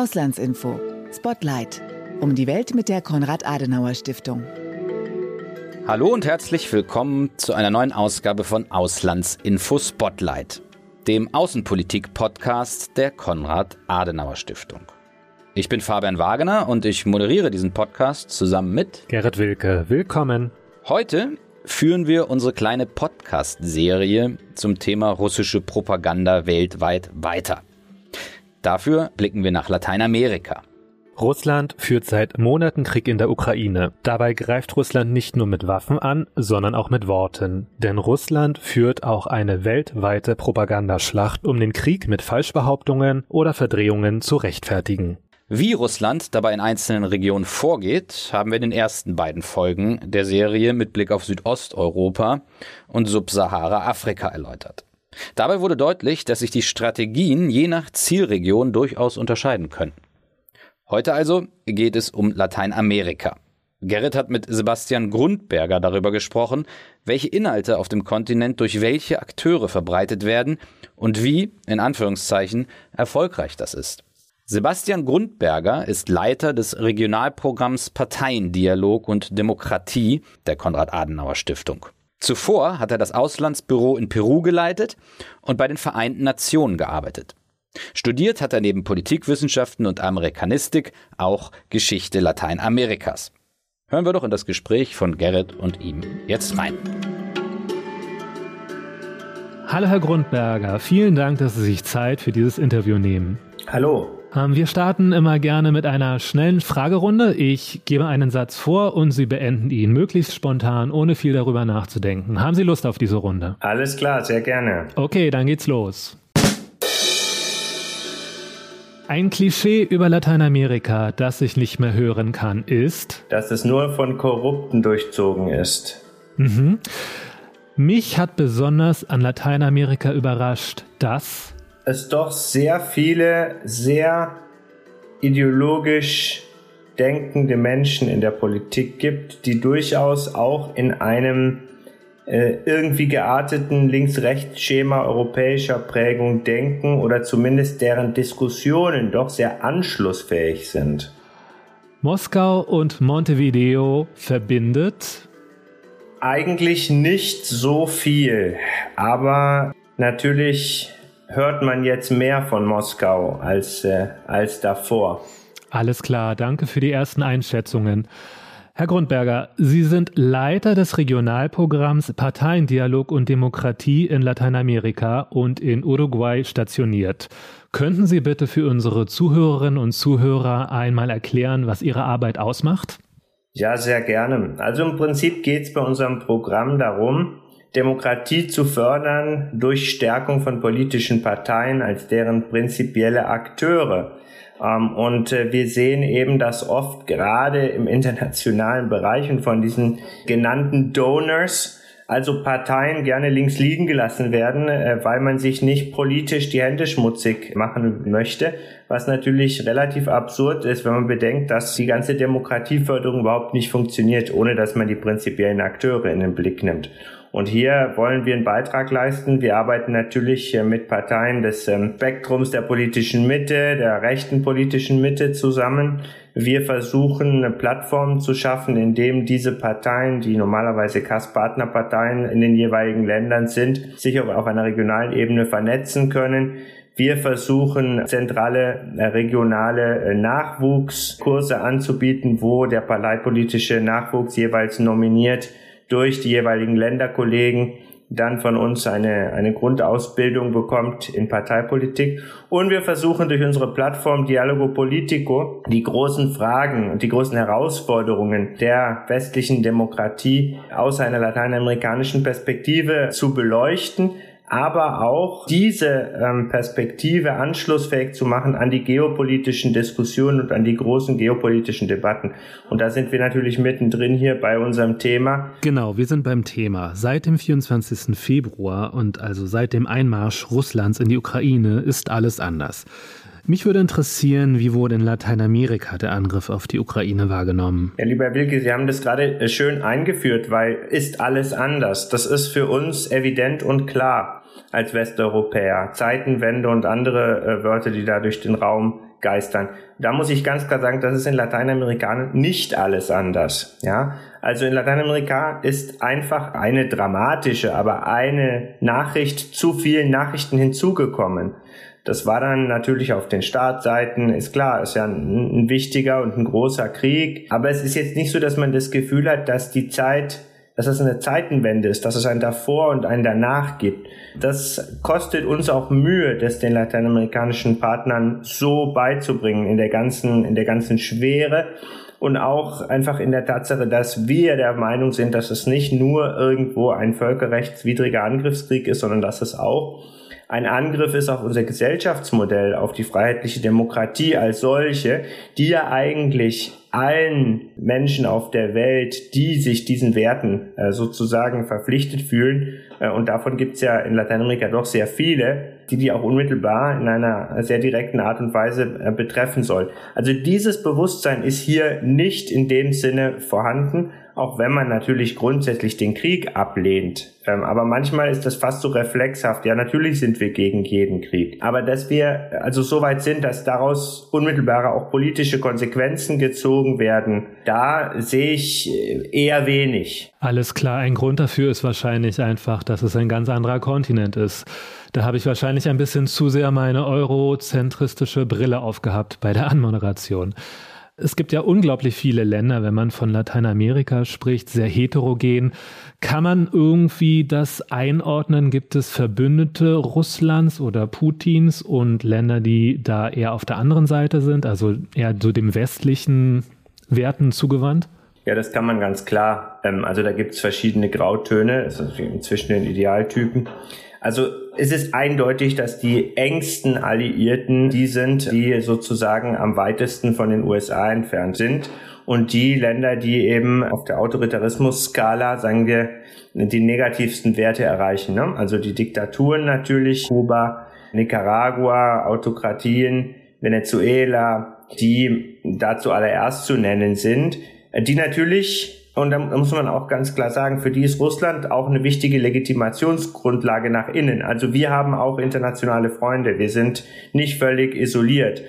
Auslandsinfo. Spotlight. Um die Welt mit der Konrad-Adenauer-Stiftung. Hallo und herzlich willkommen zu einer neuen Ausgabe von Auslandsinfo Spotlight, dem Außenpolitik-Podcast der Konrad-Adenauer-Stiftung. Ich bin Fabian Wagner und ich moderiere diesen Podcast zusammen mit Gerrit Wilke. Willkommen. Heute führen wir unsere kleine Podcast-Serie zum Thema russische Propaganda weltweit weiter. Dafür blicken wir nach Lateinamerika. Russland führt seit Monaten Krieg in der Ukraine. Dabei greift Russland nicht nur mit Waffen an, sondern auch mit Worten. Denn Russland führt auch eine weltweite Propagandaschlacht, um den Krieg mit Falschbehauptungen oder Verdrehungen zu rechtfertigen. Wie Russland dabei in einzelnen Regionen vorgeht, haben wir in den ersten beiden Folgen der Serie mit Blick auf Südosteuropa und Subsahara-Afrika erläutert. Dabei wurde deutlich, dass sich die Strategien je nach Zielregion durchaus unterscheiden können. Heute also geht es um Lateinamerika. Gerrit hat mit Sebastian Grundberger darüber gesprochen, welche Inhalte auf dem Kontinent durch welche Akteure verbreitet werden und wie, in Anführungszeichen, erfolgreich das ist. Sebastian Grundberger ist Leiter des Regionalprogramms Parteiendialog und Demokratie der Konrad-Adenauer Stiftung. Zuvor hat er das Auslandsbüro in Peru geleitet und bei den Vereinten Nationen gearbeitet. Studiert hat er neben Politikwissenschaften und Amerikanistik auch Geschichte Lateinamerikas. Hören wir doch in das Gespräch von Gerrit und ihm jetzt rein. Hallo Herr Grundberger, vielen Dank, dass Sie sich Zeit für dieses Interview nehmen. Hallo. Ähm, wir starten immer gerne mit einer schnellen Fragerunde. Ich gebe einen Satz vor und Sie beenden ihn möglichst spontan, ohne viel darüber nachzudenken. Haben Sie Lust auf diese Runde? Alles klar, sehr gerne. Okay, dann geht's los. Ein Klischee über Lateinamerika, das ich nicht mehr hören kann, ist, dass es nur von Korrupten durchzogen ist. Mhm. Mich hat besonders an Lateinamerika überrascht, dass es doch sehr viele sehr ideologisch denkende Menschen in der Politik gibt, die durchaus auch in einem äh, irgendwie gearteten Links-Rechts-Schema europäischer Prägung denken oder zumindest deren Diskussionen doch sehr anschlussfähig sind. Moskau und Montevideo verbindet? Eigentlich nicht so viel, aber natürlich hört man jetzt mehr von Moskau als, äh, als davor. Alles klar, danke für die ersten Einschätzungen. Herr Grundberger, Sie sind Leiter des Regionalprogramms Parteiendialog und Demokratie in Lateinamerika und in Uruguay stationiert. Könnten Sie bitte für unsere Zuhörerinnen und Zuhörer einmal erklären, was Ihre Arbeit ausmacht? Ja, sehr gerne. Also im Prinzip geht es bei unserem Programm darum, Demokratie zu fördern durch Stärkung von politischen Parteien als deren prinzipielle Akteure. Ähm, und äh, wir sehen eben, dass oft gerade im internationalen Bereich und von diesen genannten Donors, also Parteien gerne links liegen gelassen werden, äh, weil man sich nicht politisch die Hände schmutzig machen möchte, was natürlich relativ absurd ist, wenn man bedenkt, dass die ganze Demokratieförderung überhaupt nicht funktioniert, ohne dass man die prinzipiellen Akteure in den Blick nimmt. Und hier wollen wir einen Beitrag leisten. Wir arbeiten natürlich äh, mit Parteien des ähm, Spektrums der politischen Mitte, der rechten politischen Mitte zusammen. Wir versuchen eine Plattform zu schaffen, in dem diese Parteien, die normalerweise CAS-Partnerparteien in den jeweiligen Ländern sind, sich auf einer regionalen Ebene vernetzen können. Wir versuchen zentrale äh, regionale äh, Nachwuchskurse anzubieten, wo der parteipolitische Nachwuchs jeweils nominiert durch die jeweiligen Länderkollegen dann von uns eine, eine Grundausbildung bekommt in Parteipolitik. Und wir versuchen durch unsere Plattform Dialogo Politico die großen Fragen und die großen Herausforderungen der westlichen Demokratie aus einer lateinamerikanischen Perspektive zu beleuchten, aber auch diese ähm, Perspektive anschlussfähig zu machen an die geopolitischen Diskussionen und an die großen geopolitischen Debatten. Und da sind wir natürlich mittendrin hier bei unserem Thema. Genau, wir sind beim Thema. Seit dem 24. Februar und also seit dem Einmarsch Russlands in die Ukraine ist alles anders. Mich würde interessieren, wie wurde in Lateinamerika der Angriff auf die Ukraine wahrgenommen? Ja, lieber Wilke, Sie haben das gerade äh, schön eingeführt, weil ist alles anders. Das ist für uns evident und klar als Westeuropäer. Zeitenwende und andere äh, Wörter, die da durch den Raum geistern. Da muss ich ganz klar sagen, das ist in Lateinamerika nicht alles anders. Ja, also in Lateinamerika ist einfach eine dramatische, aber eine Nachricht zu vielen Nachrichten hinzugekommen. Das war dann natürlich auf den Startseiten, ist klar, ist ja ein, ein wichtiger und ein großer Krieg. Aber es ist jetzt nicht so, dass man das Gefühl hat, dass die Zeit dass es eine Zeitenwende ist, dass es ein davor und ein danach gibt. Das kostet uns auch Mühe, das den lateinamerikanischen Partnern so beizubringen in der ganzen, in der ganzen Schwere und auch einfach in der Tatsache, dass wir der Meinung sind, dass es nicht nur irgendwo ein völkerrechtswidriger Angriffskrieg ist, sondern dass es auch ein Angriff ist auf unser Gesellschaftsmodell, auf die freiheitliche Demokratie als solche, die ja eigentlich allen Menschen auf der Welt, die sich diesen Werten äh, sozusagen verpflichtet fühlen, und davon gibt es ja in Lateinamerika doch sehr viele, die die auch unmittelbar in einer sehr direkten Art und Weise äh, betreffen soll. Also dieses Bewusstsein ist hier nicht in dem Sinne vorhanden, auch wenn man natürlich grundsätzlich den Krieg ablehnt. Ähm, aber manchmal ist das fast so reflexhaft. Ja, natürlich sind wir gegen jeden Krieg. Aber dass wir also so weit sind, dass daraus unmittelbare auch politische Konsequenzen gezogen werden, da sehe ich äh, eher wenig. Alles klar. Ein Grund dafür ist wahrscheinlich einfach, dass es ein ganz anderer Kontinent ist. Da habe ich wahrscheinlich ein bisschen zu sehr meine eurozentristische Brille aufgehabt bei der Anmoderation. Es gibt ja unglaublich viele Länder, wenn man von Lateinamerika spricht, sehr heterogen. Kann man irgendwie das einordnen? Gibt es Verbündete Russlands oder Putins und Länder, die da eher auf der anderen Seite sind, also eher so dem westlichen Werten zugewandt? Ja, das kann man ganz klar. Ähm, also da gibt es verschiedene Grautöne zwischen den Idealtypen. Also es ist eindeutig, dass die engsten Alliierten die sind, die sozusagen am weitesten von den USA entfernt sind. Und die Länder, die eben auf der Autoritarismus-Skala, sagen wir, die negativsten Werte erreichen. Ne? Also die Diktaturen natürlich, Kuba, Nicaragua, Autokratien, Venezuela, die dazu allererst zu nennen sind, die natürlich und da muss man auch ganz klar sagen, für die ist Russland auch eine wichtige Legitimationsgrundlage nach innen. Also wir haben auch internationale Freunde. Wir sind nicht völlig isoliert.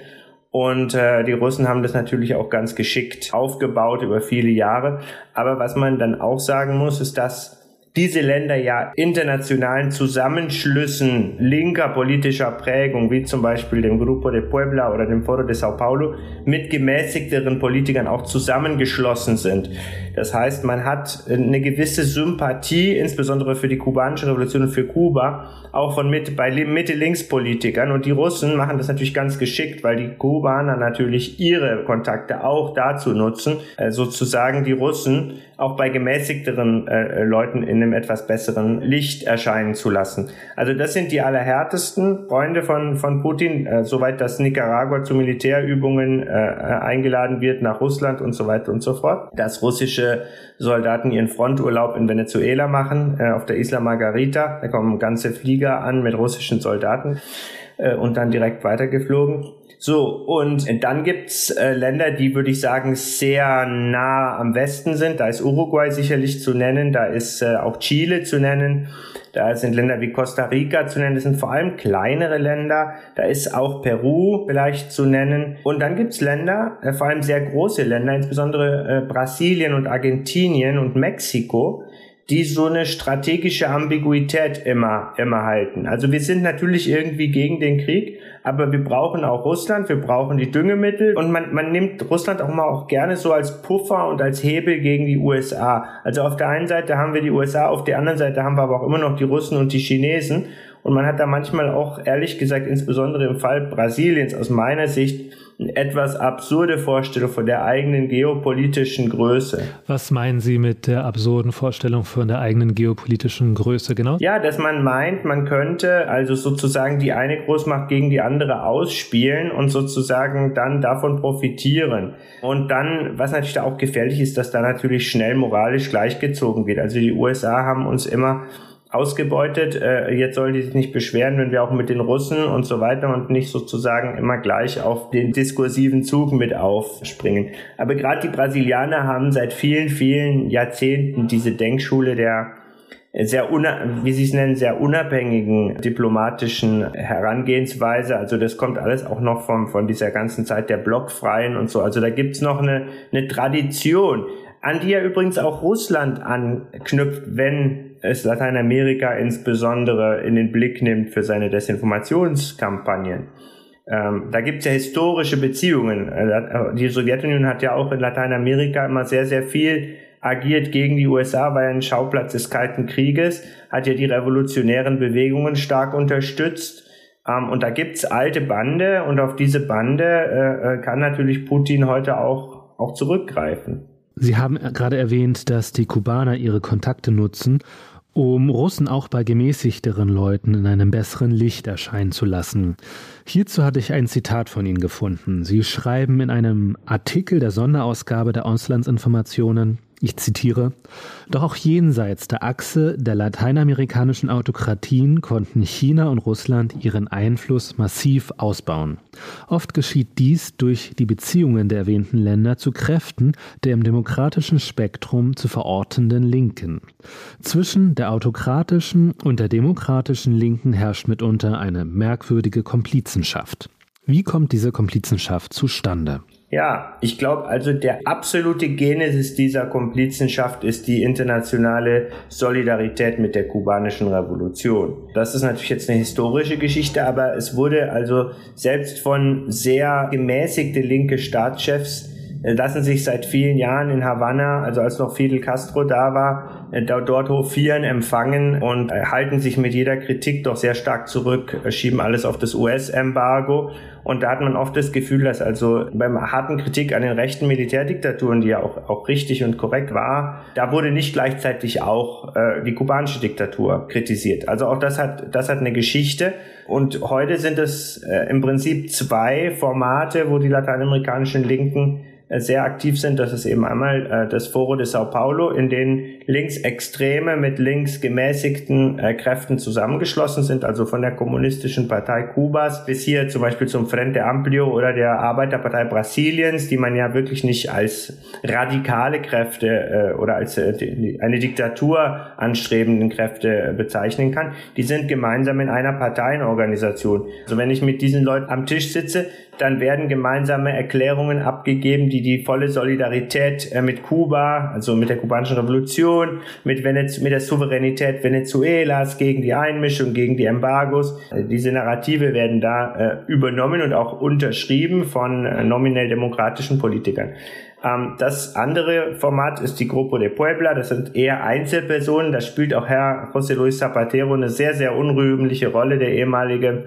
Und äh, die Russen haben das natürlich auch ganz geschickt aufgebaut über viele Jahre. Aber was man dann auch sagen muss, ist, dass diese Länder ja internationalen Zusammenschlüssen linker politischer Prägung, wie zum Beispiel dem Grupo de Puebla oder dem Foro de Sao Paulo, mit gemäßigteren Politikern auch zusammengeschlossen sind. Das heißt, man hat eine gewisse Sympathie, insbesondere für die kubanische Revolution und für Kuba, auch von Mitte, bei Mitte-Links-Politikern. Und die Russen machen das natürlich ganz geschickt, weil die Kubaner natürlich ihre Kontakte auch dazu nutzen, äh, sozusagen die Russen auch bei gemäßigteren äh, Leuten in einem etwas besseren Licht erscheinen zu lassen. Also das sind die allerhärtesten Freunde von, von Putin, äh, soweit dass Nicaragua zu Militärübungen äh, eingeladen wird nach Russland und so weiter und so fort. Dass russische Soldaten ihren Fronturlaub in Venezuela machen, äh, auf der Isla Margarita. Da kommen ganze Flieger an mit russischen Soldaten äh, und dann direkt weitergeflogen. So, und dann gibt's äh, Länder, die, würde ich sagen, sehr nah am Westen sind. Da ist Uruguay sicherlich zu nennen, da ist äh, auch Chile zu nennen, da sind Länder wie Costa Rica zu nennen, das sind vor allem kleinere Länder, da ist auch Peru vielleicht zu nennen. Und dann gibt's Länder, äh, vor allem sehr große Länder, insbesondere äh, Brasilien und Argentinien und Mexiko, die so eine strategische Ambiguität immer, immer halten. Also wir sind natürlich irgendwie gegen den Krieg, aber wir brauchen auch Russland, wir brauchen die Düngemittel und man, man nimmt Russland auch mal auch gerne so als Puffer und als Hebel gegen die USA. Also auf der einen Seite haben wir die USA, auf der anderen Seite haben wir aber auch immer noch die Russen und die Chinesen und man hat da manchmal auch, ehrlich gesagt, insbesondere im Fall Brasiliens aus meiner Sicht, eine etwas absurde Vorstellung von der eigenen geopolitischen Größe. Was meinen Sie mit der absurden Vorstellung von der eigenen geopolitischen Größe genau? Ja, dass man meint, man könnte also sozusagen die eine Großmacht gegen die andere ausspielen und sozusagen dann davon profitieren. Und dann, was natürlich da auch gefährlich ist, dass da natürlich schnell moralisch gleichgezogen wird. Also die USA haben uns immer ausgebeutet. Äh, jetzt sollen die sich nicht beschweren, wenn wir auch mit den Russen und so weiter und nicht sozusagen immer gleich auf den diskursiven Zug mit aufspringen. Aber gerade die Brasilianer haben seit vielen, vielen Jahrzehnten diese Denkschule der sehr, wie Sie es nennen, sehr unabhängigen diplomatischen Herangehensweise. Also das kommt alles auch noch von, von dieser ganzen Zeit der Blockfreien und so. Also da gibt's noch eine, eine Tradition, an die ja übrigens auch Russland anknüpft, wenn es Lateinamerika insbesondere in den Blick nimmt für seine Desinformationskampagnen. Ähm, da gibt's ja historische Beziehungen. Äh, die Sowjetunion hat ja auch in Lateinamerika immer sehr, sehr viel agiert gegen die USA, war ja ein Schauplatz des Kalten Krieges, hat ja die revolutionären Bewegungen stark unterstützt. Ähm, und da gibt's alte Bande und auf diese Bande äh, äh kann natürlich Putin heute auch, auch zurückgreifen. Sie haben gerade erwähnt, dass die Kubaner ihre Kontakte nutzen, um Russen auch bei gemäßigteren Leuten in einem besseren Licht erscheinen zu lassen. Hierzu hatte ich ein Zitat von Ihnen gefunden. Sie schreiben in einem Artikel der Sonderausgabe der Auslandsinformationen, ich zitiere, doch auch jenseits der Achse der lateinamerikanischen Autokratien konnten China und Russland ihren Einfluss massiv ausbauen. Oft geschieht dies durch die Beziehungen der erwähnten Länder zu Kräften der im demokratischen Spektrum zu verortenden Linken. Zwischen der autokratischen und der demokratischen Linken herrscht mitunter eine merkwürdige Komplizenschaft. Wie kommt diese Komplizenschaft zustande? Ja, ich glaube also der absolute Genesis dieser Komplizenschaft ist die internationale Solidarität mit der kubanischen Revolution. Das ist natürlich jetzt eine historische Geschichte, aber es wurde also selbst von sehr gemäßigte linke Staatschefs äh, lassen sich seit vielen Jahren in Havanna, also als noch Fidel Castro da war, dort hofieren, empfangen und äh, halten sich mit jeder Kritik doch sehr stark zurück, schieben alles auf das US-Embargo. Und da hat man oft das Gefühl, dass also beim harten Kritik an den rechten Militärdiktaturen, die ja auch, auch richtig und korrekt war, da wurde nicht gleichzeitig auch äh, die kubanische Diktatur kritisiert. Also auch das hat, das hat eine Geschichte. Und heute sind es äh, im Prinzip zwei Formate, wo die lateinamerikanischen Linken äh, sehr aktiv sind. Das ist eben einmal äh, das Foro de Sao Paulo, in dem Linksextreme mit linksgemäßigten äh, Kräften zusammengeschlossen sind, also von der Kommunistischen Partei Kubas bis hier zum Beispiel zum Frente Amplio oder der Arbeiterpartei Brasiliens, die man ja wirklich nicht als radikale Kräfte äh, oder als äh, eine Diktatur anstrebenden Kräfte bezeichnen kann. Die sind gemeinsam in einer Parteienorganisation. Also wenn ich mit diesen Leuten am Tisch sitze, dann werden gemeinsame Erklärungen abgegeben, die die volle Solidarität äh, mit Kuba, also mit der kubanischen Revolution, mit, Venez mit der Souveränität Venezuelas gegen die Einmischung, gegen die Embargos, äh, diese Narrative werden da äh, übernommen und auch unterschrieben von äh, nominell demokratischen Politikern. Ähm, das andere Format ist die Grupo de Puebla. Das sind eher Einzelpersonen. Da spielt auch Herr José Luis Zapatero eine sehr, sehr unrühmliche Rolle, der ehemalige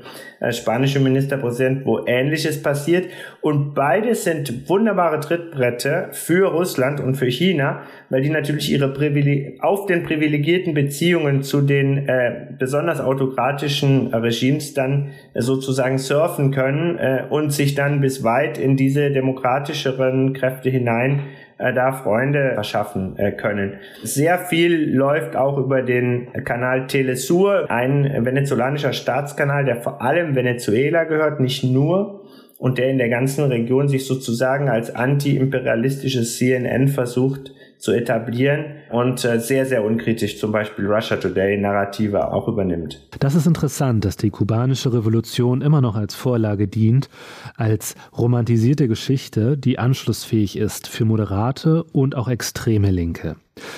spanische Ministerpräsident, wo Ähnliches passiert. Und beides sind wunderbare Trittbretter für Russland und für China, weil die natürlich ihre Privileg auf den privilegierten Beziehungen zu den äh, besonders autokratischen Regimes dann äh, sozusagen surfen können äh, und sich dann bis weit in diese demokratischeren Kräfte hinein äh, da Freunde verschaffen äh, können. Sehr viel läuft auch über den Kanal Telesur, ein venezolanischer Staatskanal, der vor allem Venezuela gehört, nicht nur und der in der ganzen Region sich sozusagen als anti-imperialistisches CNN versucht zu etablieren und äh, sehr, sehr unkritisch zum Beispiel Russia Today Narrative auch übernimmt. Das ist interessant, dass die kubanische Revolution immer noch als Vorlage dient, als romantisierte Geschichte, die anschlussfähig ist für moderate und auch extreme Linke.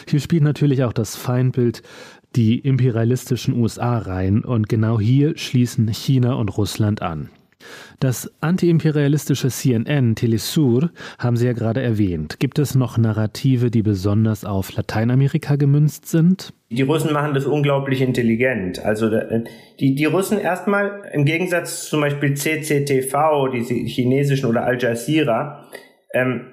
Hier spielt natürlich auch das Feindbild die imperialistischen USA rein und genau hier schließen China und Russland an. Das antiimperialistische CNN Telesur haben Sie ja gerade erwähnt. Gibt es noch Narrative, die besonders auf Lateinamerika gemünzt sind? Die Russen machen das unglaublich intelligent. Also äh, die, die Russen erstmal im Gegensatz zum Beispiel CCTV, die chinesischen oder Al Jazeera, ähm,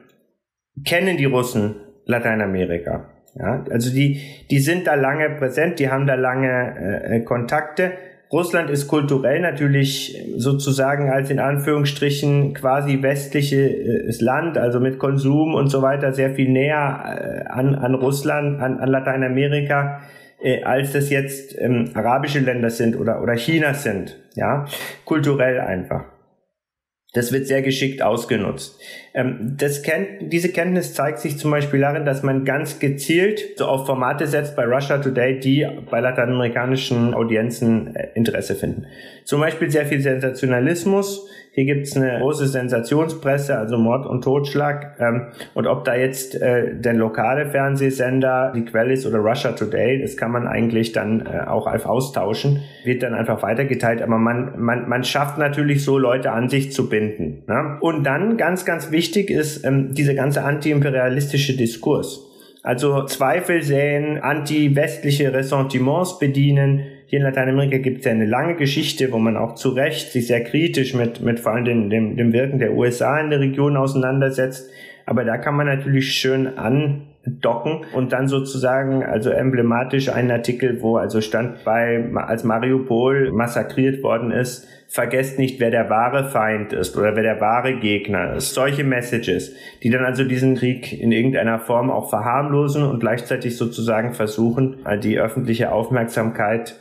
kennen die Russen Lateinamerika. Ja, also die, die sind da lange präsent, die haben da lange äh, Kontakte Russland ist kulturell natürlich sozusagen als in Anführungsstrichen quasi westliches Land, also mit Konsum und so weiter, sehr viel näher äh, an, an Russland, an, an Lateinamerika, äh, als das jetzt ähm, arabische Länder sind oder, oder China sind, ja, kulturell einfach. Das wird sehr geschickt ausgenutzt. Ähm, das kennt, diese Kenntnis zeigt sich zum Beispiel darin, dass man ganz gezielt so auf Formate setzt bei Russia Today, die bei lateinamerikanischen Audienzen äh, Interesse finden. Zum Beispiel sehr viel Sensationalismus, hier gibt's eine große Sensationspresse, also Mord und Totschlag. Ähm, und ob da jetzt äh, der lokale Fernsehsender die Quelle ist oder Russia Today, das kann man eigentlich dann äh, auch einfach austauschen, wird dann einfach weitergeteilt. Aber man, man, man schafft natürlich so Leute an sich zu binden. Ne? Und dann ganz, ganz wichtig ist ähm, dieser ganze antiimperialistische Diskurs. Also Zweifel säen, anti-westliche Ressentiments bedienen, hier in Lateinamerika gibt es ja eine lange Geschichte, wo man auch zu Recht sich sehr kritisch mit, mit vor allem dem, dem, dem Wirken der USA in der Region auseinandersetzt. Aber da kann man natürlich schön andocken und dann sozusagen, also emblematisch einen Artikel, wo also stand bei, als Mariupol massakriert worden ist, vergesst nicht, wer der wahre Feind ist oder wer der wahre Gegner ist. Solche Messages, die dann also diesen Krieg in irgendeiner Form auch verharmlosen und gleichzeitig sozusagen versuchen, die öffentliche Aufmerksamkeit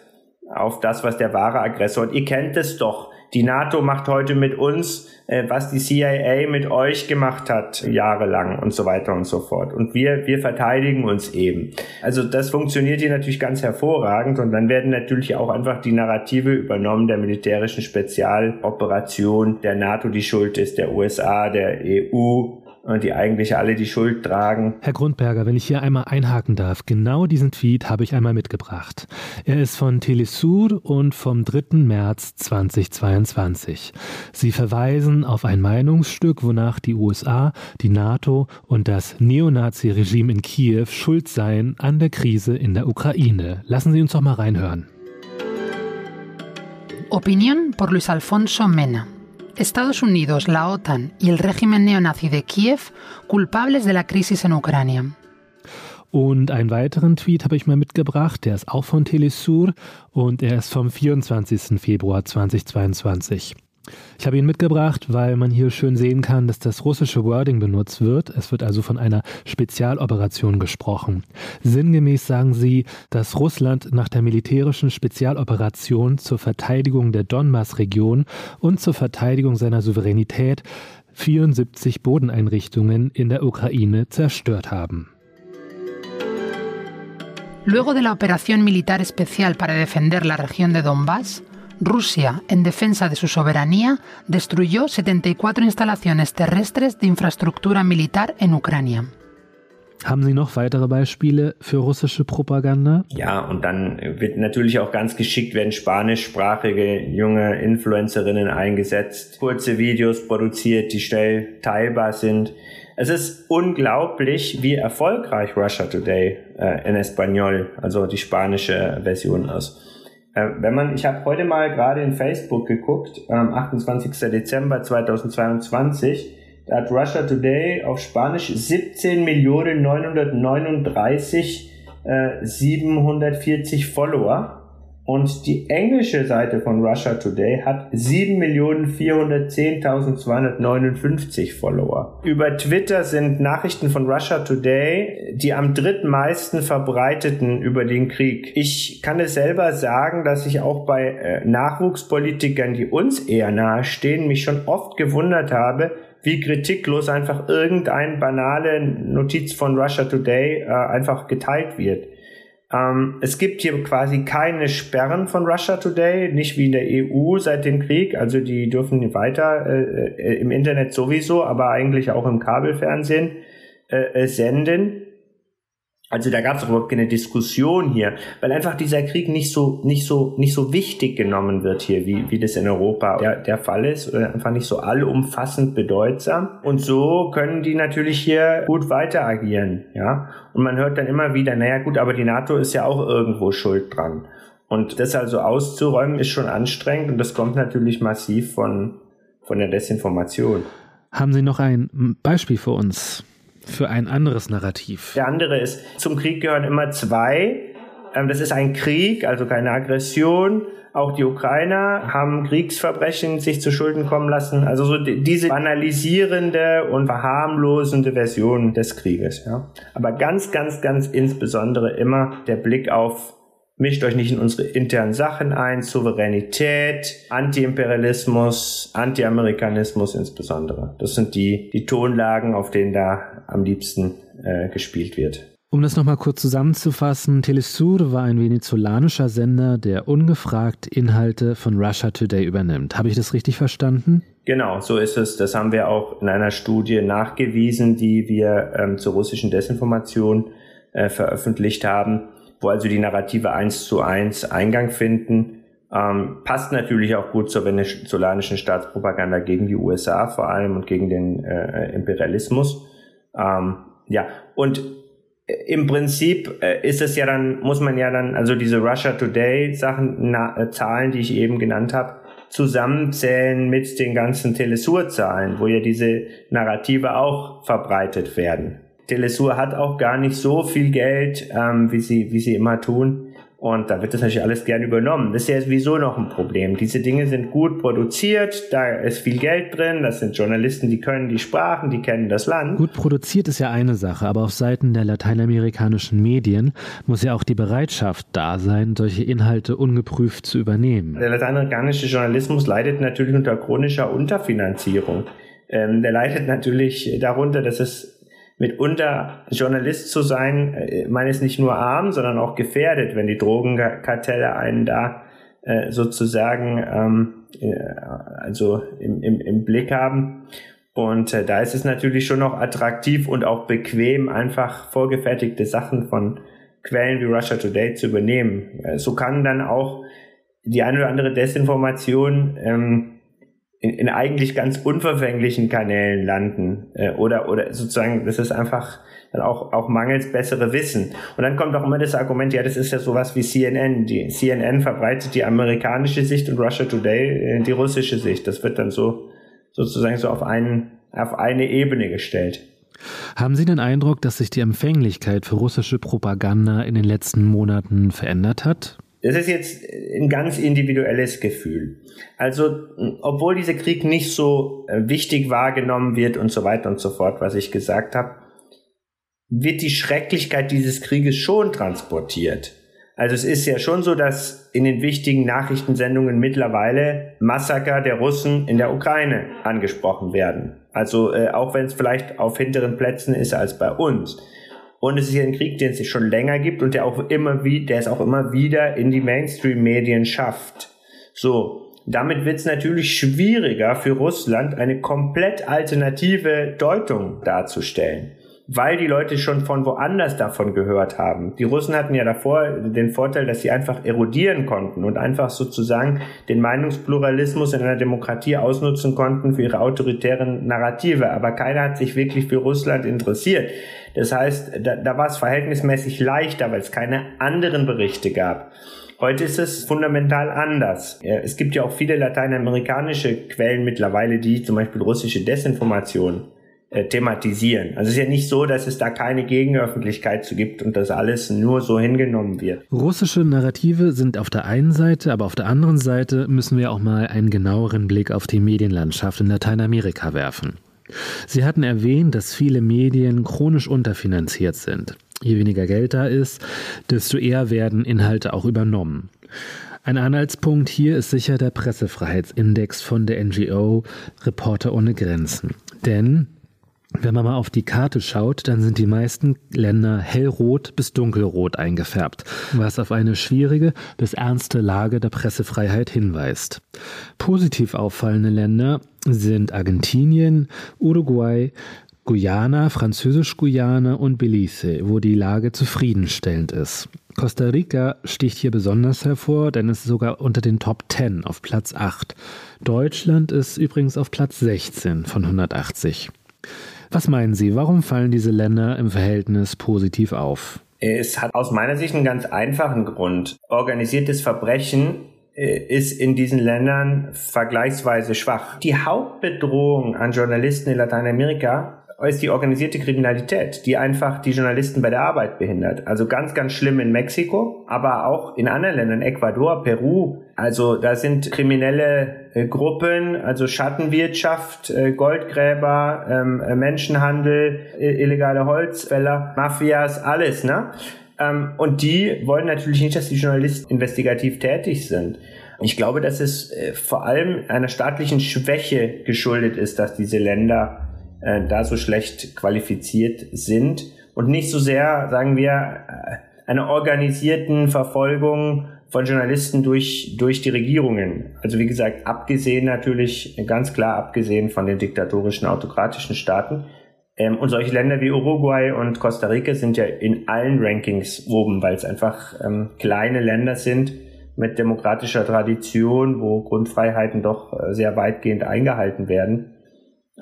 auf das, was der wahre Aggressor. Und ihr kennt es doch. Die NATO macht heute mit uns, äh, was die CIA mit euch gemacht hat, jahrelang und so weiter und so fort. Und wir, wir verteidigen uns eben. Also das funktioniert hier natürlich ganz hervorragend und dann werden natürlich auch einfach die Narrative übernommen der militärischen Spezialoperation der NATO, die Schuld ist, der USA, der EU, die eigentlich alle die Schuld tragen. Herr Grundberger, wenn ich hier einmal einhaken darf, genau diesen Tweet habe ich einmal mitgebracht. Er ist von Telesur und vom 3. März 2022. Sie verweisen auf ein Meinungsstück, wonach die USA, die NATO und das Neonazi-Regime in Kiew schuld seien an der Krise in der Ukraine. Lassen Sie uns doch mal reinhören. Opinión por Luis Alfonso Mena. Estados Unidos, la OTAN y el régimen neonazi de Kiew culpables de la crisis en Ucrania. Und einen weiteren Tweet habe ich mal mitgebracht, der ist auch von Telesur und er ist vom 24. Februar 2022. Ich habe ihn mitgebracht, weil man hier schön sehen kann, dass das russische Wording benutzt wird. Es wird also von einer Spezialoperation gesprochen. Sinngemäß sagen sie, dass Russland nach der militärischen Spezialoperation zur Verteidigung der Donbass-Region und zur Verteidigung seiner Souveränität 74 Bodeneinrichtungen in der Ukraine zerstört haben. Luego de la operación militar especial para defender la región de Donbass, Rusia, en defensa de su soberanía, destruyó 74 instalaciones terrestres de infraestructura militar en Ucrania. Haben Sie noch weitere Beispiele für russische Propaganda? Ja, und dann wird natürlich auch ganz geschickt werden spanischsprachige junge Influencerinnen eingesetzt, kurze Videos produziert, die schnell teilbar sind. Es ist unglaublich, wie erfolgreich Russia Today äh, in Espanol, also die spanische Version ist. Äh, wenn man, ich habe heute mal gerade in Facebook geguckt, am 28. Dezember 2022, da hat Russia Today auf Spanisch 17 Millionen 939 äh, 740 Follower. Und die englische Seite von Russia Today hat 7.410.259 Follower. Über Twitter sind Nachrichten von Russia Today die am drittmeisten verbreiteten über den Krieg. Ich kann es selber sagen, dass ich auch bei äh, Nachwuchspolitikern, die uns eher nahestehen, mich schon oft gewundert habe, wie kritiklos einfach irgendeine banale Notiz von Russia Today äh, einfach geteilt wird. Ähm, es gibt hier quasi keine Sperren von Russia Today, nicht wie in der EU seit dem Krieg. Also die dürfen weiter äh, äh, im Internet sowieso, aber eigentlich auch im Kabelfernsehen äh, äh senden. Also da gab es überhaupt keine Diskussion hier, weil einfach dieser Krieg nicht so nicht so nicht so wichtig genommen wird hier, wie wie das in Europa der, der Fall ist, oder einfach nicht so allumfassend bedeutsam. Und so können die natürlich hier gut weiter agieren, ja. Und man hört dann immer wieder, naja gut, aber die NATO ist ja auch irgendwo schuld dran. Und das also auszuräumen ist schon anstrengend und das kommt natürlich massiv von von der Desinformation. Haben Sie noch ein Beispiel für uns? Für ein anderes Narrativ. Der andere ist, zum Krieg gehören immer zwei. Ähm, das ist ein Krieg, also keine Aggression. Auch die Ukrainer haben Kriegsverbrechen sich zu Schulden kommen lassen. Also so diese banalisierende und verharmlosende Version des Krieges. Ja. Aber ganz, ganz, ganz insbesondere immer der Blick auf mischt euch nicht in unsere internen Sachen ein, Souveränität, Antiimperialismus, Anti-Amerikanismus insbesondere. Das sind die, die Tonlagen, auf denen da am liebsten äh, gespielt wird. Um das nochmal kurz zusammenzufassen, Telesur war ein venezolanischer Sender, der ungefragt Inhalte von Russia Today übernimmt. Habe ich das richtig verstanden? Genau, so ist es. Das haben wir auch in einer Studie nachgewiesen, die wir ähm, zur russischen Desinformation äh, veröffentlicht haben, wo also die Narrative eins zu eins Eingang finden. Ähm, passt natürlich auch gut zur venezolanischen Staatspropaganda gegen die USA vor allem und gegen den äh, Imperialismus. Ähm, ja, und im Prinzip äh, ist es ja dann, muss man ja dann, also diese Russia Today Sachen, na, äh, Zahlen, die ich eben genannt habe, zusammenzählen mit den ganzen Telesur-Zahlen, wo ja diese Narrative auch verbreitet werden. Telesur hat auch gar nicht so viel Geld, ähm, wie sie, wie sie immer tun. Und da wird das natürlich alles gern übernommen. Das ist ja sowieso noch ein Problem. Diese Dinge sind gut produziert, da ist viel Geld drin, das sind Journalisten, die können die Sprachen, die kennen das Land. Gut produziert ist ja eine Sache, aber auf Seiten der lateinamerikanischen Medien muss ja auch die Bereitschaft da sein, solche Inhalte ungeprüft zu übernehmen. Der lateinamerikanische Journalismus leidet natürlich unter chronischer Unterfinanzierung. Ähm, der leidet natürlich darunter, dass es mitunter Journalist zu sein, äh, man ist nicht nur arm, sondern auch gefährdet, wenn die Drogenkartelle einen da äh, sozusagen ähm, äh, also im, im, im Blick haben. Und äh, da ist es natürlich schon noch attraktiv und auch bequem, einfach vorgefertigte Sachen von Quellen wie Russia Today zu übernehmen. Äh, so kann dann auch die eine oder andere Desinformation ähm, in, in eigentlich ganz unverfänglichen Kanälen landen äh, oder oder sozusagen das ist einfach dann auch auch mangels bessere Wissen. Und dann kommt auch immer das Argument ja das ist ja sowas wie CNN die CNN verbreitet die amerikanische Sicht und Russia Today äh, die russische Sicht. Das wird dann so sozusagen so auf einen auf eine Ebene gestellt. Haben Sie den Eindruck, dass sich die Empfänglichkeit für russische Propaganda in den letzten Monaten verändert hat? Das ist jetzt ein ganz individuelles Gefühl. Also, obwohl dieser Krieg nicht so äh, wichtig wahrgenommen wird und so weiter und so fort, was ich gesagt habe, wird die Schrecklichkeit dieses Krieges schon transportiert. Also es ist ja schon so, dass in den wichtigen Nachrichtensendungen mittlerweile Massaker der Russen in der Ukraine angesprochen werden. Also äh, auch wenn es vielleicht auf hinteren Plätzen ist als bei uns. Und es ist ja ein Krieg, den es schon länger gibt und der auch immer wieder, der es auch immer wieder in die Mainstream-Medien schafft. So. Damit wird es natürlich schwieriger für Russland, eine komplett alternative Deutung darzustellen weil die Leute schon von woanders davon gehört haben. Die Russen hatten ja davor den Vorteil, dass sie einfach erodieren konnten und einfach sozusagen den Meinungspluralismus in einer Demokratie ausnutzen konnten für ihre autoritären Narrative. Aber keiner hat sich wirklich für Russland interessiert. Das heißt, da, da war es verhältnismäßig leichter, weil es keine anderen Berichte gab. Heute ist es fundamental anders. Es gibt ja auch viele lateinamerikanische Quellen mittlerweile, die zum Beispiel russische Desinformation äh, thematisieren. Also es ist ja nicht so, dass es da keine Gegenöffentlichkeit zu gibt und das alles nur so hingenommen wird. Russische Narrative sind auf der einen Seite, aber auf der anderen Seite müssen wir auch mal einen genaueren Blick auf die Medienlandschaft in Lateinamerika werfen. Sie hatten erwähnt, dass viele Medien chronisch unterfinanziert sind. Je weniger Geld da ist, desto eher werden Inhalte auch übernommen. Ein Anhaltspunkt hier ist sicher der Pressefreiheitsindex von der NGO Reporter ohne Grenzen. Denn wenn man mal auf die Karte schaut, dann sind die meisten Länder hellrot bis dunkelrot eingefärbt, was auf eine schwierige bis ernste Lage der Pressefreiheit hinweist. Positiv auffallende Länder sind Argentinien, Uruguay, Guyana, Französisch-Guyana und Belize, wo die Lage zufriedenstellend ist. Costa Rica sticht hier besonders hervor, denn es ist sogar unter den Top 10 auf Platz 8. Deutschland ist übrigens auf Platz 16 von 180. Was meinen Sie, warum fallen diese Länder im Verhältnis positiv auf? Es hat aus meiner Sicht einen ganz einfachen Grund. Organisiertes Verbrechen äh, ist in diesen Ländern vergleichsweise schwach. Die Hauptbedrohung an Journalisten in Lateinamerika ist die organisierte Kriminalität, die einfach die Journalisten bei der Arbeit behindert. Also ganz, ganz schlimm in Mexiko, aber auch in anderen Ländern, Ecuador, Peru. Also da sind kriminelle äh, Gruppen, also Schattenwirtschaft, äh, Goldgräber, ähm, äh, Menschenhandel, illegale Holzfäller, Mafias, alles, ne? Ähm, und die wollen natürlich nicht, dass die Journalisten investigativ tätig sind. Ich glaube, dass es äh, vor allem einer staatlichen Schwäche geschuldet ist, dass diese Länder äh, da so schlecht qualifiziert sind und nicht so sehr, sagen wir, äh, einer organisierten Verfolgung von Journalisten durch, durch die Regierungen. Also wie gesagt, abgesehen natürlich, ganz klar abgesehen von den diktatorischen, autokratischen Staaten. Ähm, und solche Länder wie Uruguay und Costa Rica sind ja in allen Rankings oben, weil es einfach ähm, kleine Länder sind mit demokratischer Tradition, wo Grundfreiheiten doch äh, sehr weitgehend eingehalten werden.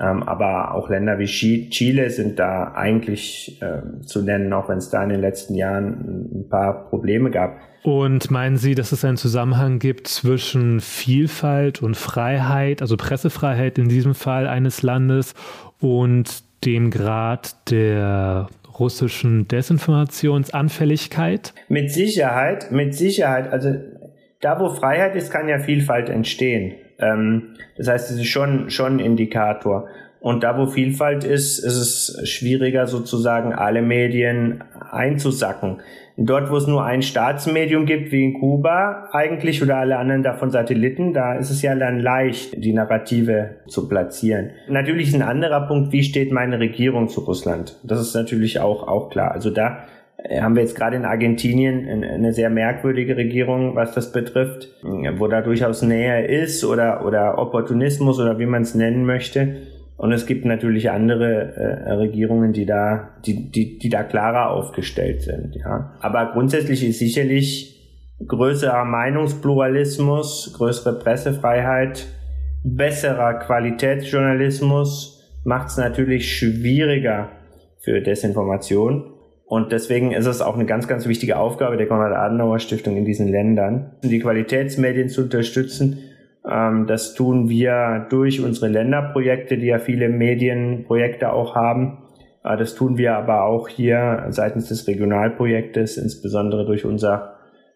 Ähm, aber auch Länder wie Chile sind da eigentlich äh, zu nennen, auch wenn es da in den letzten Jahren ein paar Probleme gab. Und meinen Sie, dass es einen Zusammenhang gibt zwischen Vielfalt und Freiheit, also Pressefreiheit in diesem Fall eines Landes und dem Grad der russischen Desinformationsanfälligkeit? Mit Sicherheit, mit Sicherheit. Also da, wo Freiheit ist, kann ja Vielfalt entstehen. Ähm, das heißt, es ist schon, schon ein Indikator. Und da, wo Vielfalt ist, ist es schwieriger, sozusagen alle Medien einzusacken. Dort, wo es nur ein Staatsmedium gibt, wie in Kuba eigentlich, oder alle anderen davon Satelliten, da ist es ja dann leicht, die Narrative zu platzieren. Natürlich ist ein anderer Punkt, wie steht meine Regierung zu Russland? Das ist natürlich auch, auch klar. Also da haben wir jetzt gerade in Argentinien eine sehr merkwürdige Regierung, was das betrifft, wo da durchaus Nähe ist oder, oder Opportunismus oder wie man es nennen möchte. Und es gibt natürlich andere äh, Regierungen, die da, die, die, die da klarer aufgestellt sind. Ja. Aber grundsätzlich ist sicherlich größerer Meinungspluralismus, größere Pressefreiheit, besserer Qualitätsjournalismus macht es natürlich schwieriger für Desinformation. Und deswegen ist es auch eine ganz, ganz wichtige Aufgabe der Konrad-Adenauer-Stiftung in diesen Ländern, die Qualitätsmedien zu unterstützen. Ähm, das tun wir durch unsere Länderprojekte, die ja viele Medienprojekte auch haben. Äh, das tun wir aber auch hier seitens des Regionalprojektes, insbesondere durch unser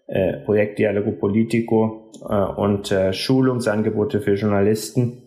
äh, Projekt Dialogo Politico äh, und Schulungsangebote für Journalisten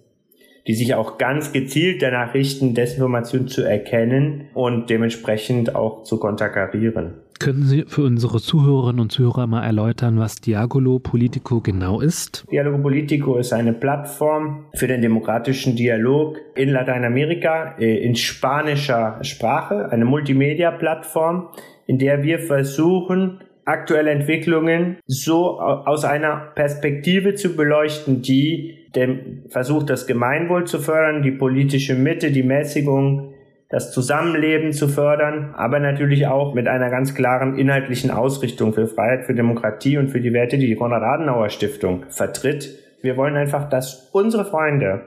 die sich auch ganz gezielt danach richten, Desinformation zu erkennen und dementsprechend auch zu konterkarieren. Können Sie für unsere Zuhörerinnen und Zuhörer mal erläutern, was Dialogolo Politico genau ist? Dialogo Politico ist eine Plattform für den demokratischen Dialog in Lateinamerika äh, in spanischer Sprache, eine Multimedia-Plattform, in der wir versuchen, aktuelle Entwicklungen so aus einer Perspektive zu beleuchten, die dem versucht, das Gemeinwohl zu fördern, die politische Mitte, die Mäßigung, das Zusammenleben zu fördern, aber natürlich auch mit einer ganz klaren inhaltlichen Ausrichtung für Freiheit, für Demokratie und für die Werte, die die Konrad-Adenauer-Stiftung vertritt. Wir wollen einfach, dass unsere Freunde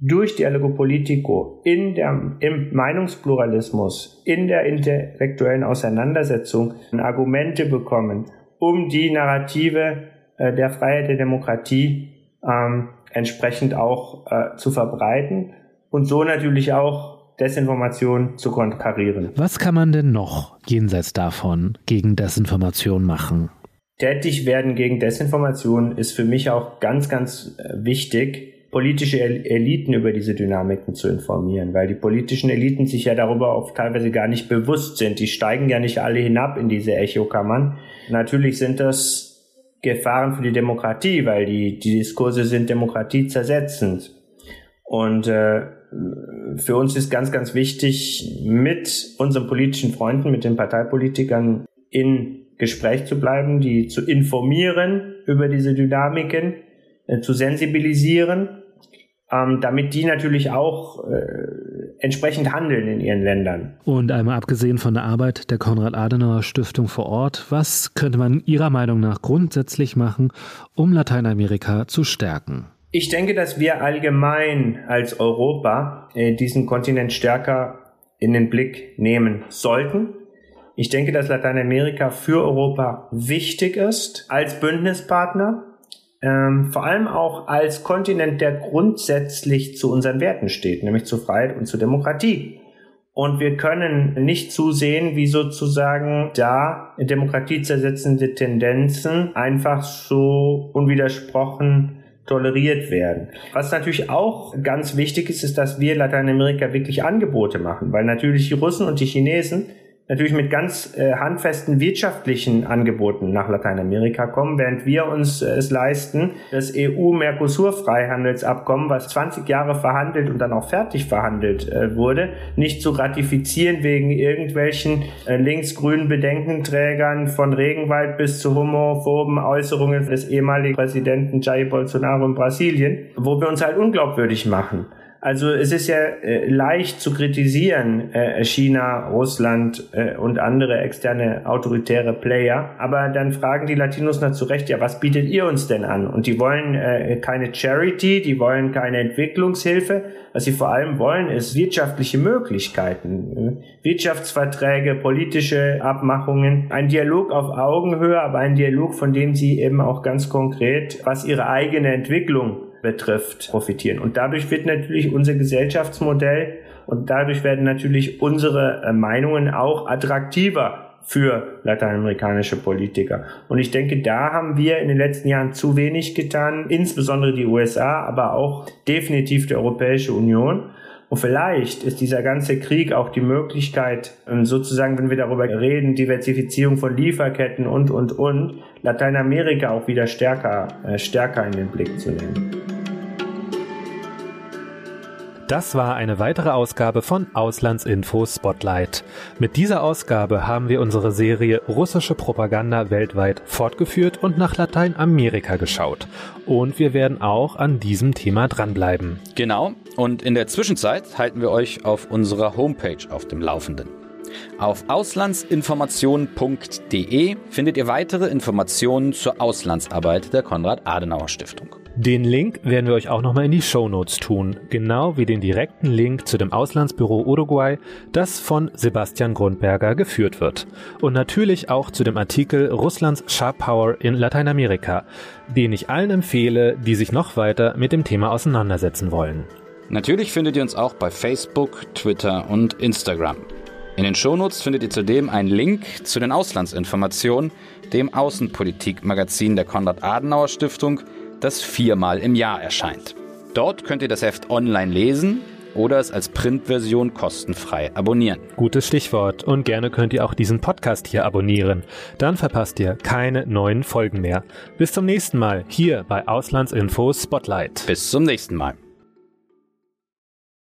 durch Dialogo Politico in der, im Meinungspluralismus, in der intellektuellen Auseinandersetzung Argumente bekommen, um die Narrative äh, der Freiheit der Demokratie ähm, entsprechend auch äh, zu verbreiten und so natürlich auch Desinformation zu konterkarieren. Was kann man denn noch jenseits davon gegen Desinformation machen? Tätig werden gegen Desinformation ist für mich auch ganz, ganz äh, wichtig politische Eliten über diese Dynamiken zu informieren, weil die politischen Eliten sich ja darüber auch teilweise gar nicht bewusst sind. Die steigen ja nicht alle hinab in diese Echokammern. Natürlich sind das Gefahren für die Demokratie, weil die, die Diskurse sind demokratiezersetzend. Und äh, für uns ist ganz, ganz wichtig, mit unseren politischen Freunden, mit den Parteipolitikern in Gespräch zu bleiben, die zu informieren über diese Dynamiken, äh, zu sensibilisieren ähm, damit die natürlich auch äh, entsprechend handeln in ihren Ländern. Und einmal abgesehen von der Arbeit der Konrad-Adenauer-Stiftung vor Ort, was könnte man Ihrer Meinung nach grundsätzlich machen, um Lateinamerika zu stärken? Ich denke, dass wir allgemein als Europa äh, diesen Kontinent stärker in den Blick nehmen sollten. Ich denke, dass Lateinamerika für Europa wichtig ist als Bündnispartner ähm, vor allem auch als Kontinent, der grundsätzlich zu unseren Werten steht, nämlich zu Freiheit und zu Demokratie. Und wir können nicht zusehen, wie sozusagen da demokratiezersetzende Tendenzen einfach so unwidersprochen toleriert werden. Was natürlich auch ganz wichtig ist, ist, dass wir Lateinamerika wirklich Angebote machen, weil natürlich die Russen und die Chinesen natürlich mit ganz äh, handfesten wirtschaftlichen Angeboten nach Lateinamerika kommen, während wir uns äh, es leisten, das EU-Mercosur-Freihandelsabkommen, was 20 Jahre verhandelt und dann auch fertig verhandelt äh, wurde, nicht zu ratifizieren wegen irgendwelchen äh, linksgrünen Bedenkenträgern von Regenwald bis zu homophoben Äußerungen des ehemaligen Präsidenten Jair Bolsonaro in Brasilien, wo wir uns halt unglaubwürdig machen. Also es ist ja äh, leicht zu kritisieren, äh, China, Russland äh, und andere externe autoritäre Player, aber dann fragen die Latinos na zu Recht, ja, was bietet ihr uns denn an? Und die wollen äh, keine Charity, die wollen keine Entwicklungshilfe. Was sie vor allem wollen, ist wirtschaftliche Möglichkeiten, äh, Wirtschaftsverträge, politische Abmachungen, ein Dialog auf Augenhöhe, aber ein Dialog, von dem sie eben auch ganz konkret, was ihre eigene Entwicklung betrifft, profitieren. Und dadurch wird natürlich unser Gesellschaftsmodell und dadurch werden natürlich unsere äh, Meinungen auch attraktiver für lateinamerikanische Politiker. Und ich denke, da haben wir in den letzten Jahren zu wenig getan, insbesondere die USA, aber auch definitiv die Europäische Union. Und vielleicht ist dieser ganze Krieg auch die Möglichkeit, ähm, sozusagen, wenn wir darüber reden, Diversifizierung von Lieferketten und, und, und, Lateinamerika auch wieder stärker, äh, stärker in den Blick zu nehmen. Das war eine weitere Ausgabe von Auslandsinfo Spotlight. Mit dieser Ausgabe haben wir unsere Serie Russische Propaganda weltweit fortgeführt und nach Lateinamerika geschaut. Und wir werden auch an diesem Thema dranbleiben. Genau, und in der Zwischenzeit halten wir euch auf unserer Homepage auf dem Laufenden. Auf auslandsinformationen.de findet ihr weitere Informationen zur Auslandsarbeit der Konrad-Adenauer-Stiftung. Den Link werden wir euch auch nochmal in die Show Notes tun, genau wie den direkten Link zu dem Auslandsbüro Uruguay, das von Sebastian Grundberger geführt wird. Und natürlich auch zu dem Artikel Russlands Sharp Power in Lateinamerika, den ich allen empfehle, die sich noch weiter mit dem Thema auseinandersetzen wollen. Natürlich findet ihr uns auch bei Facebook, Twitter und Instagram. In den Shownotes findet ihr zudem einen Link zu den Auslandsinformationen, dem Außenpolitikmagazin der Konrad-Adenauer-Stiftung, das viermal im Jahr erscheint. Dort könnt ihr das Heft online lesen oder es als Printversion kostenfrei abonnieren. Gutes Stichwort. Und gerne könnt ihr auch diesen Podcast hier abonnieren. Dann verpasst ihr keine neuen Folgen mehr. Bis zum nächsten Mal hier bei Auslandsinfo Spotlight. Bis zum nächsten Mal.